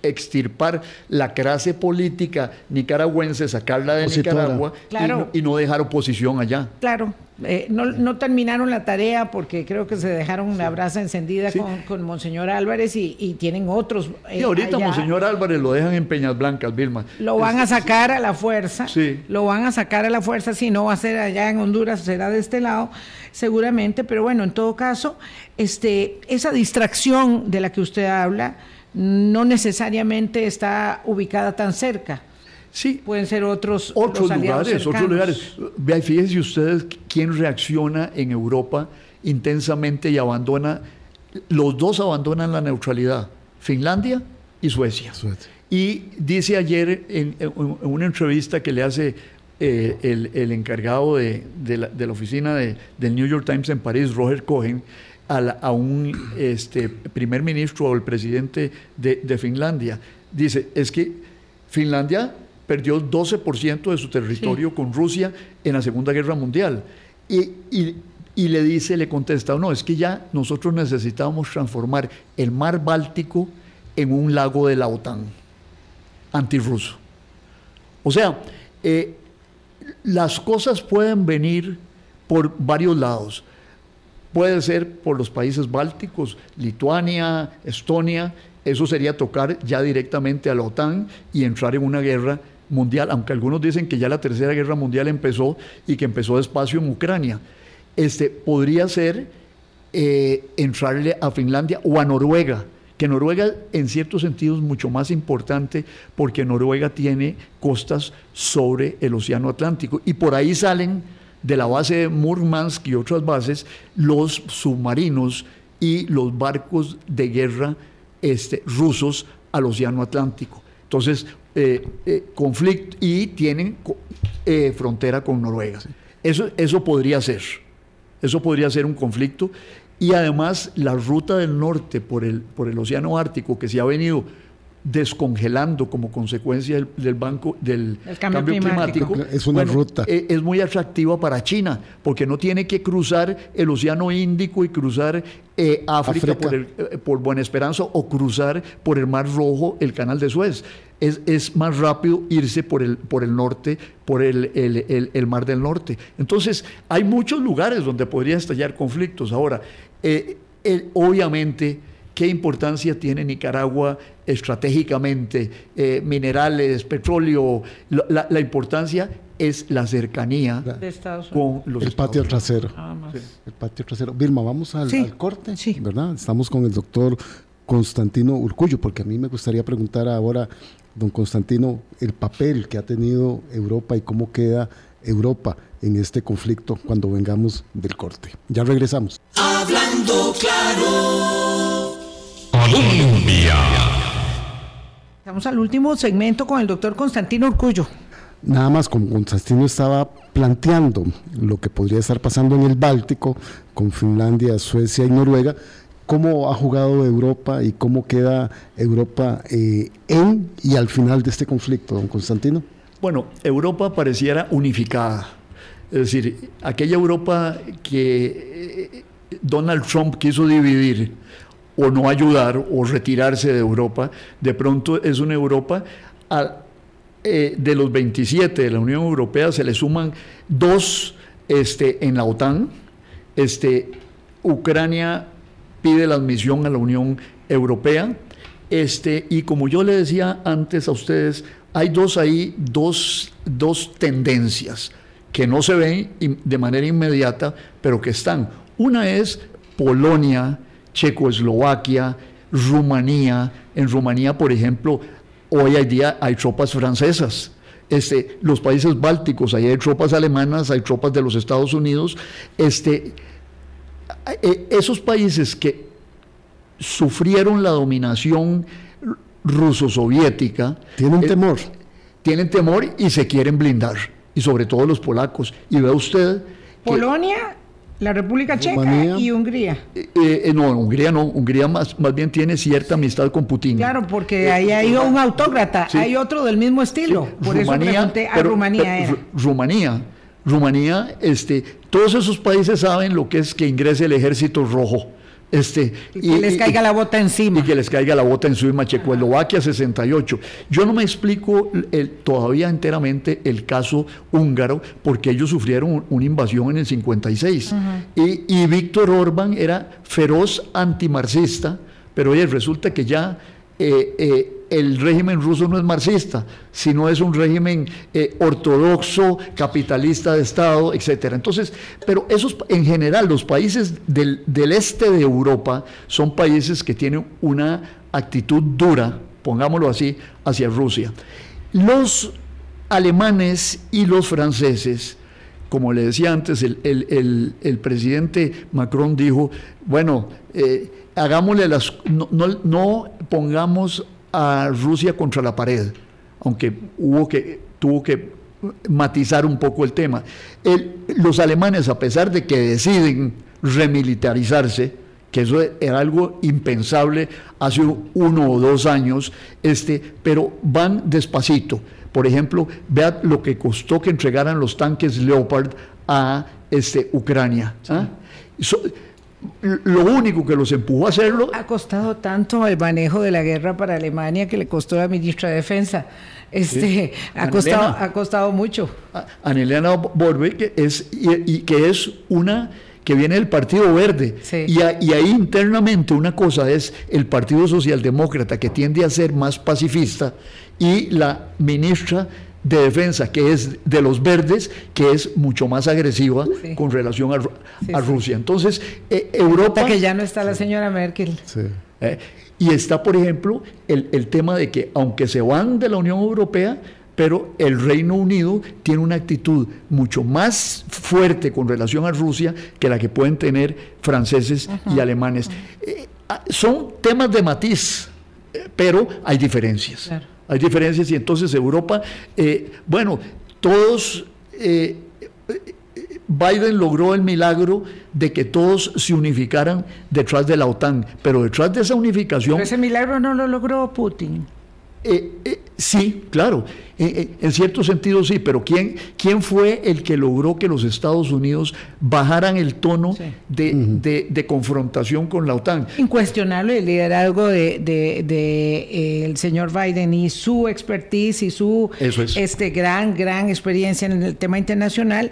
extirpar la clase política nicaragüense, sacarla de Nicaragua y, no, dejar oposición allá. Claro, no, terminaron la tarea porque creo que se dejaron la brasa encendida con, Monseñor Álvarez y, tienen otros. y ahorita Monseñor Álvarez lo dejan en Peñas Blancas, Vilma. Lo van a sacar a la fuerza lo van a sacar a la fuerza, si no va a ser allá en Honduras, será de este lado, seguramente, pero bueno, en todo caso, este, esa distracción de la que usted habla no necesariamente está ubicada tan cerca. Sí. Pueden ser otros, otros lugares, otros lugares. Fíjense ustedes quién reacciona en Europa intensamente y abandona, los dos abandonan la neutralidad, Finlandia y Suecia. Suecia. Y dice ayer en, una entrevista que le hace eh, el, encargado de, la, oficina del New York Times en París, Roger Cohen, a, un este, primer ministro o el presidente de, Finlandia. Dice, es que Finlandia perdió 12% de su territorio con Rusia en la Segunda Guerra Mundial. Y, y, le dice, le contesta, no, es que ya nosotros necesitábamos transformar el mar Báltico en un lago de la OTAN antirruso. O sea, eh, las cosas pueden venir por varios lados. Puede ser por los países bálticos, Lituania, Estonia, eso sería tocar ya directamente a la OTAN y entrar en una guerra mundial, aunque algunos dicen que ya la tercera guerra mundial empezó y que empezó despacio en Ucrania. Este, podría ser eh, entrarle a Finlandia o a Noruega, que Noruega en ciertos sentidos es mucho más importante porque Noruega tiene costas sobre el Océano Atlántico y por ahí salen de la base de Murmansk y otras bases los submarinos y los barcos de guerra este, rusos al Océano Atlántico. Entonces, eh, eh, conflicto y tienen eh, frontera con Noruega. Eso, eso podría ser. Eso podría ser un conflicto y además la ruta del norte por el, por el Océano Ártico que se ha venido descongelando como consecuencia del, banco del cambio, climático, es una ruta. eh, es muy atractiva para China porque no tiene que cruzar el Océano Índico y cruzar eh, África, Por, el, eh, por, Buena Esperanza o cruzar por el Mar Rojo el Canal de Suez. Es, es más rápido irse por el, por el norte por el, el, Mar del Norte. Entonces hay muchos lugares donde podría estallar conflictos. Ahora obviamente qué importancia tiene Nicaragua estratégicamente, eh, minerales, petróleo, la, importancia es la cercanía con los el patio trasero. El patio trasero. Vilma, vamos al, corte, sí. ¿verdad? Estamos con el doctor Constantino Urcullo, porque a mí me gustaría preguntar ahora, don Constantino, el papel que ha tenido Europa y cómo queda Europa en este conflicto cuando vengamos del corte. Ya regresamos. Hablando claro. Colombia. Estamos al último segmento con el doctor Constantino Urcullo. Nada más, como Constantino estaba planteando lo que podría estar pasando en el Báltico, con Finlandia, Suecia y Noruega, cómo ha jugado Europa y cómo queda Europa eh, en y al final de este conflicto, don Constantino. Bueno, Europa pareciera unificada. Es decir, aquella Europa que eh, Donald Trump quiso dividir o no ayudar o retirarse de Europa, de pronto es una Europa eh, de los 27 de la Unión Europea se le suman dos este, en la OTAN. Este, Ucrania pide la admisión a la Unión Europea. Este, y como yo le decía antes a ustedes, hay dos ahí, dos, dos tendencias que no se ven de manera inmediata, pero que están. Una es Polonia, Checoslovaquia, Rumanía. En Rumanía, por ejemplo, hoy hay día hay tropas francesas. Este, los países bálticos, ahí hay tropas alemanas, hay tropas de los Estados Unidos. Este, eh, esos países que sufrieron la dominación ruso-soviética. Tienen eh, temor. Tienen temor y se quieren blindar. Y sobre todo los polacos. Y ve usted. Polonia la República Checa y Hungría. Eh, eh, no, Hungría no. Hungría más, más bien tiene cierta amistad con Putin. Claro, porque ahí hay un autócrata, hay otro del mismo estilo. Por eso pregunté a Rumanía. Rumanía. Rumanía, este, todos esos países saben lo que es que ingrese el ejército rojo. Este, y que les caiga la bota encima. Y que les caiga la bota encima. Checoslovaquia 68. Yo no me explico el, todavía enteramente el caso húngaro, porque ellos sufrieron una invasión en el 56. y, y Víctor Orbán era feroz antimarxista, pero oye, resulta que ya eh, eh, el régimen ruso no es marxista, sino es un régimen eh, ortodoxo, capitalista de Estado, etcétera. Entonces, pero esos, en general, los países del, del, este de Europa son países que tienen una actitud dura, pongámoslo así, hacia Rusia. Los alemanes y los franceses, como le decía antes, el, el, el, presidente Macron dijo, bueno, eh, hagámosle las, no, no, pongamos a Rusia contra la pared, aunque hubo que, tuvo que matizar un poco el tema. los alemanes, a pesar de que deciden remilitarizarse, que eso era algo impensable hace uno o dos años, este, pero van despacito. Por ejemplo, vea lo que costó que entregaran los tanques Leopard a este, Ucrania. ¿ah? Lo único que los empujó a hacerlo. Ha costado tanto el manejo de la guerra para Alemania que le costó a la ministra de Defensa. Este, ha, costado, ha costado mucho. Aneliana Borbe, que es, y, que es una que viene del Partido Verde. Y, y, ahí internamente una cosa es el Partido Socialdemócrata, que tiende a ser más pacifista, y la ministra de defensa, que es de los verdes, que es mucho más agresiva con relación a, Rusia. Entonces, eh, Europa... que ya no está la señora Merkel. Eh, y está, por ejemplo, el, el tema de que aunque se van de la Unión Europea, pero el Reino Unido tiene una actitud mucho más fuerte con relación a Rusia que la que pueden tener franceses y alemanes. Eh, ah, son temas de matiz, pero hay diferencias. Claro. Hay diferencias y entonces Europa, eh, bueno, todos, eh, Biden logró el milagro de que todos se unificaran detrás de la OTAN, pero detrás de esa unificación... ese milagro no lo logró Putin. Eh, sí, claro, en cierto sentido sí, pero ¿quién, ¿quién fue el que logró que los Estados Unidos bajaran el tono de, confrontación con la OTAN? Incuestionable el liderazgo de, eh, el señor Biden y su expertise y su este, gran, gran experiencia en el tema internacional,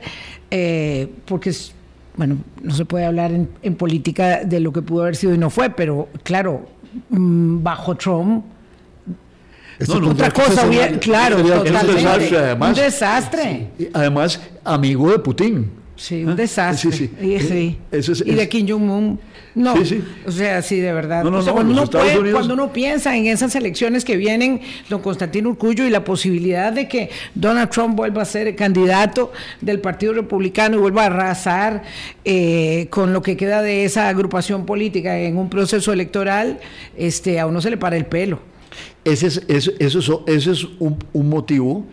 eh, porque es bueno, no se puede hablar en, en, política de lo que pudo haber sido y no fue, pero claro, mm, bajo Trump otra cosa, claro, un desastre. Además, amigo de Putin. Sí, un ¿Ah? desastre. Sí, sí. y de Kim Jong-un. No, o sea, sí, de verdad. cuando, uno piensa en esas elecciones que vienen, don Constantino Urcullo, y la posibilidad de que Donald Trump vuelva a ser candidato del Partido Republicano y vuelva a arrasar eh, con lo que queda de esa agrupación política en un proceso electoral, este, a uno se le para el pelo. Ese es, ese, es un, motivo,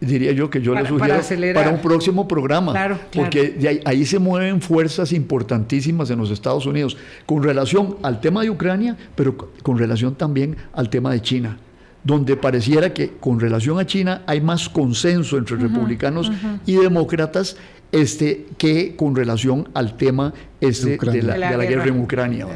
diría yo, que yo le sugiero para, un próximo programa, porque ahí, se mueven fuerzas importantísimas en los Estados Unidos con relación al tema de Ucrania, pero con relación también al tema de China donde pareciera que con relación a China hay más consenso entre republicanos y demócratas este, que con relación al tema este de, la, guerra. en Ucrania.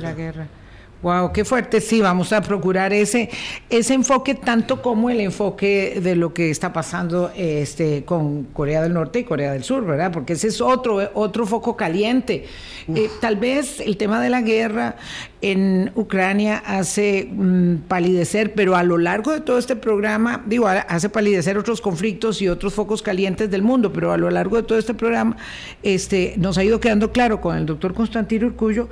Wow, qué fuerte. Sí, vamos a procurar ese, ese enfoque tanto como el enfoque de lo que está pasando este, con Corea del Norte y Corea del Sur, ¿verdad? Porque ese es otro, otro foco caliente. Eh, tal vez el tema de la guerra en Ucrania hace mm, palidecer, pero a lo largo de todo este programa, digo, hace palidecer otros conflictos y otros focos calientes del mundo, pero a lo largo de todo este programa este, nos ha ido quedando claro con el doctor Constantino Urcullo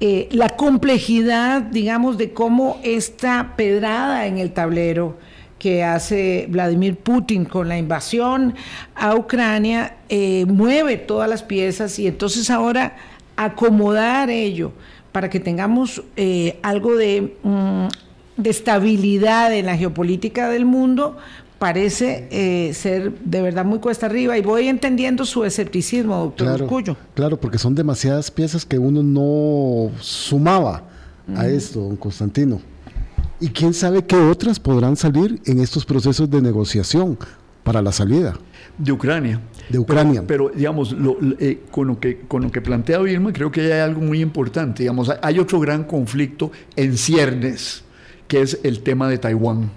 eh, la complejidad, digamos, de cómo esta pedrada en el tablero que hace Vladimir Putin con la invasión a Ucrania eh, mueve todas las piezas y entonces ahora acomodar ello para que tengamos eh, algo de, mm, de, estabilidad en la geopolítica del mundo parece eh, ser de verdad muy cuesta arriba y voy entendiendo su escepticismo, doctor claro, Claro, porque son demasiadas piezas que uno no sumaba a esto, don Constantino. Y quién sabe qué otras podrán salir en estos procesos de negociación para la salida. De Ucrania. De Ucrania. Pero, digamos, eh, con, lo que, con lo que plantea Vilma, creo que hay algo muy importante. Digamos, hay otro gran conflicto en ciernes, que es el tema de Taiwán.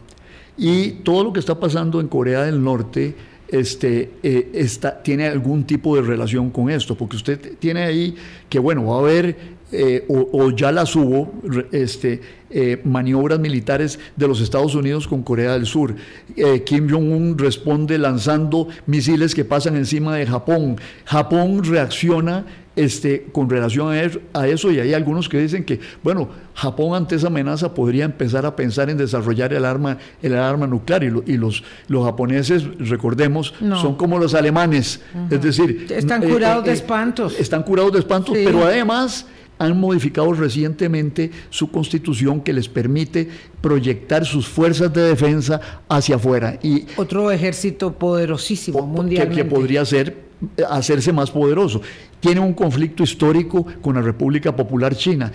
Y todo lo que está pasando en Corea del Norte este, eh, está, tiene algún tipo de relación con esto, porque usted tiene ahí que, bueno, va a haber eh, o, ya las hubo, este, eh, maniobras militares de los Estados Unidos con Corea del Sur. Eh, Kim Jong-un responde lanzando misiles que pasan encima de Japón. Japón reacciona este, con relación a eso y hay algunos que dicen que, bueno, Japón ante esa amenaza podría empezar a pensar en desarrollar el arma, el arma nuclear y, los, los japoneses, recordemos, son como los alemanes, es decir... Están curados de espantos. Están curados de espantos, pero además han modificado recientemente su constitución que les permite proyectar sus fuerzas de defensa hacia afuera. Y Otro ejército poderosísimo mundialmente. Que, podría ser hacerse más poderoso. Tiene un conflicto histórico con la República Popular China.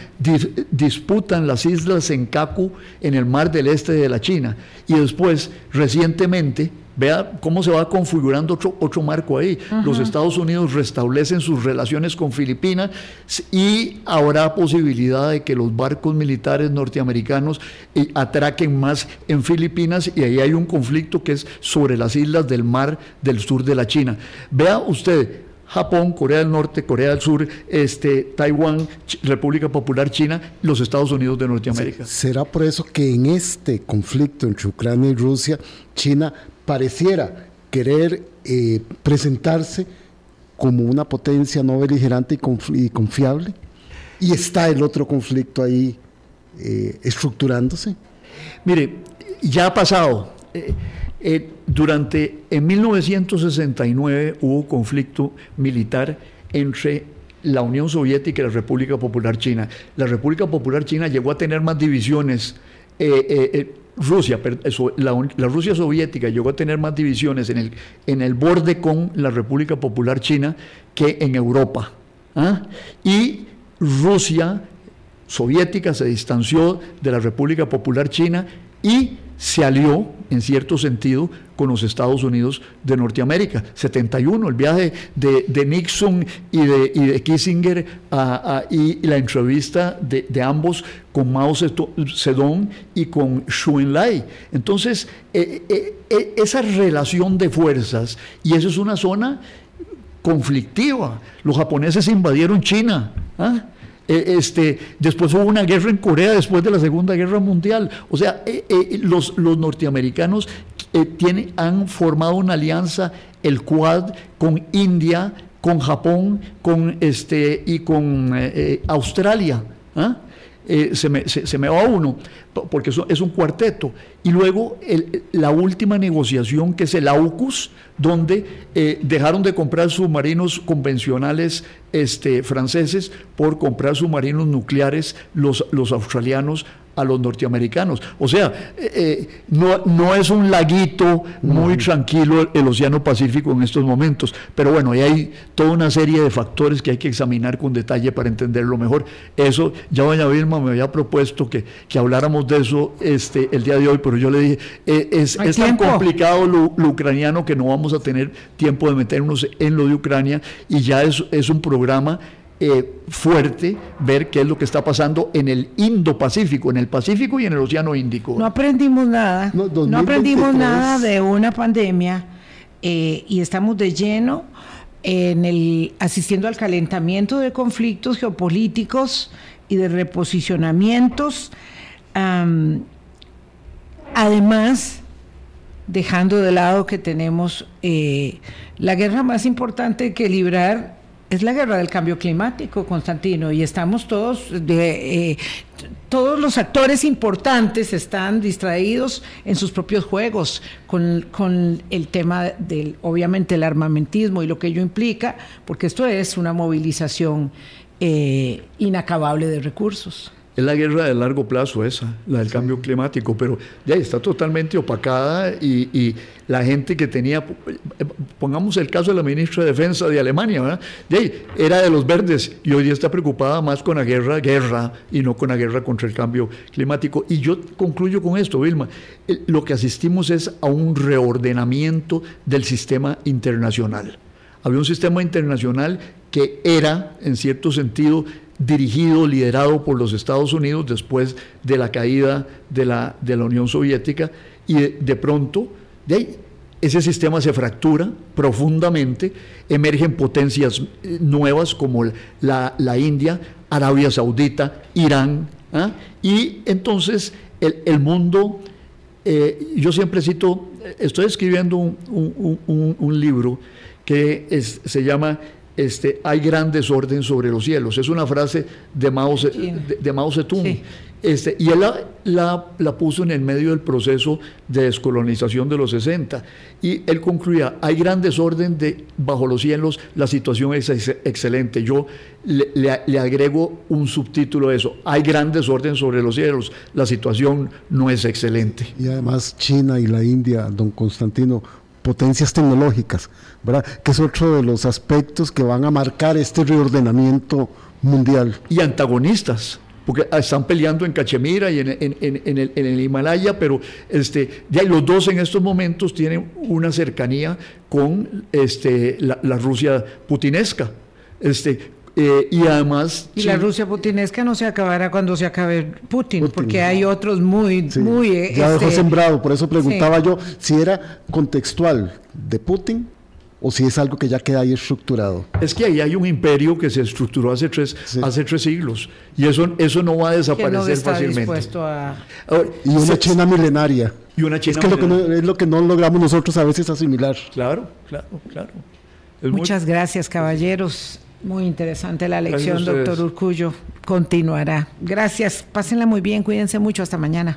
disputan las islas Senkaku en el mar del este de la China. Y después, recientemente, Vea cómo se va configurando otro, otro marco ahí. Los Estados Unidos restablecen sus relaciones con Filipinas y habrá posibilidad de que los barcos militares norteamericanos eh, atraquen más en Filipinas y ahí hay un conflicto que es sobre las islas del mar del sur de la China. Vea usted, Japón, Corea del Norte, Corea del Sur, este, Taiwán, República Popular China, los Estados Unidos de Norteamérica. ¿Será por eso que en este conflicto entre Ucrania y Rusia, China pareciera querer eh, presentarse como una potencia no beligerante y, confiable, y está el otro conflicto ahí eh, estructurándose. Mire, ya ha pasado. Eh, durante, en 1969 hubo conflicto militar entre la Unión Soviética y la República Popular China. La República Popular China llegó a tener más divisiones. Rusia, la, Rusia soviética llegó a tener más divisiones en el, en el borde con la República Popular China que en Europa. ¿ah? Y Rusia soviética se distanció de la República Popular China y se alió, en cierto sentido, con los Estados Unidos de Norteamérica. 71, el viaje de, Nixon y de, de Kissinger y la entrevista de, ambos con Mao Zedong y con Xu Enlai. Entonces, eh, eh, eh, esa relación de fuerzas, y eso es una zona conflictiva. Los japoneses invadieron China. ¿ah? Eh, este, después hubo una guerra en Corea después de la Segunda Guerra Mundial. O sea, eh, eh, los, los, norteamericanos tienen, han formado una alianza, el Quad, con India, con Japón con este, y con Australia. ¿ah? Se, me, se, me, va uno, porque es un cuarteto. Y luego la última negociación, que es el AUKUS, donde eh, dejaron de comprar submarinos convencionales este, franceses por comprar submarinos nucleares los, los australianos a los norteamericanos. O sea, eh, eh, no, no, es un laguito muy tranquilo el, Océano Pacífico en estos momentos, pero bueno, ahí hay toda una serie de factores que hay que examinar con detalle para entenderlo mejor. Eso, ya doña Vilma me había propuesto que, que habláramos de eso este, el día de hoy, pero yo le dije, eh, es, es tan complicado lo, ucraniano que no vamos a tener tiempo de meternos en lo de Ucrania y ya es, es un programa eh, fuerte ver qué es lo que está pasando en el Indo-Pacífico, en el Pacífico y en el Océano Índico. No aprendimos nada, no, aprendimos nada de una pandemia eh, y estamos de lleno en el asistiendo al calentamiento de conflictos geopolíticos y de reposicionamientos. además, dejando de lado que tenemos eh, la guerra más importante que librar es la guerra del cambio climático, Constantino, y estamos todos, de, eh, todos los actores importantes están distraídos en sus propios juegos con, con, el tema del, obviamente, el armamentismo y lo que ello implica, porque esto es una movilización eh, inacabable de recursos. Es la guerra de largo plazo esa, la del cambio climático, pero ya está totalmente opacada y, la gente que tenía, pongamos el caso de la ministra de Defensa de Alemania, ¿verdad? era de los verdes y hoy día está preocupada más con la guerra, guerra y no con la guerra contra el cambio climático. Y yo concluyo con esto, Vilma, lo que asistimos es a un reordenamiento del sistema internacional. Había un sistema internacional que era, en cierto sentido, dirigido, liderado por los Estados Unidos después de la caída de la, de la Unión Soviética, y de, pronto ese sistema se fractura profundamente, emergen potencias eh, nuevas como la, India, Arabia Saudita, Irán, ¿ah? y entonces el, mundo, eh, yo siempre cito, estoy escribiendo un, un, libro que se llama este, hay gran desorden sobre los cielos. Es una frase de Mao, de, Mao Zedong. Este, y él la, la, puso en el medio del proceso de descolonización de los 60. Y él concluía, hay gran desorden de, bajo los cielos, la situación es excelente. Yo le, le, agrego un subtítulo a eso, hay gran desorden sobre los cielos, la situación no es excelente. Y además China y la India, don Constantino, potencias tecnológicas, ¿verdad? Que es otro de los aspectos que van a marcar este reordenamiento mundial. Y antagonistas porque están peleando en Cachemira y en, el, Himalaya, pero este, ya los dos en estos momentos tienen una cercanía con este, la, la Rusia putinesca. Este, eh, y además... Y la Rusia putinesca no se acabará cuando se acabe Putin, porque hay otros muy... muy ya dejó este, sembrado, por eso preguntaba yo si era contextual de Putin o si es algo que ya queda ahí estructurado. Es que ahí hay un imperio que se estructuró hace tres, hace tres siglos y eso, eso no va a desaparecer fácilmente. y una China milenaria. Y una China es, que Lo que no, es lo que no logramos nosotros a veces asimilar. Claro, claro, claro. Muchas gracias, caballeros. Muy interesante la lección, doctor Urcullo. Continuará. Gracias. Pásenla muy bien. Cuídense mucho. Hasta mañana.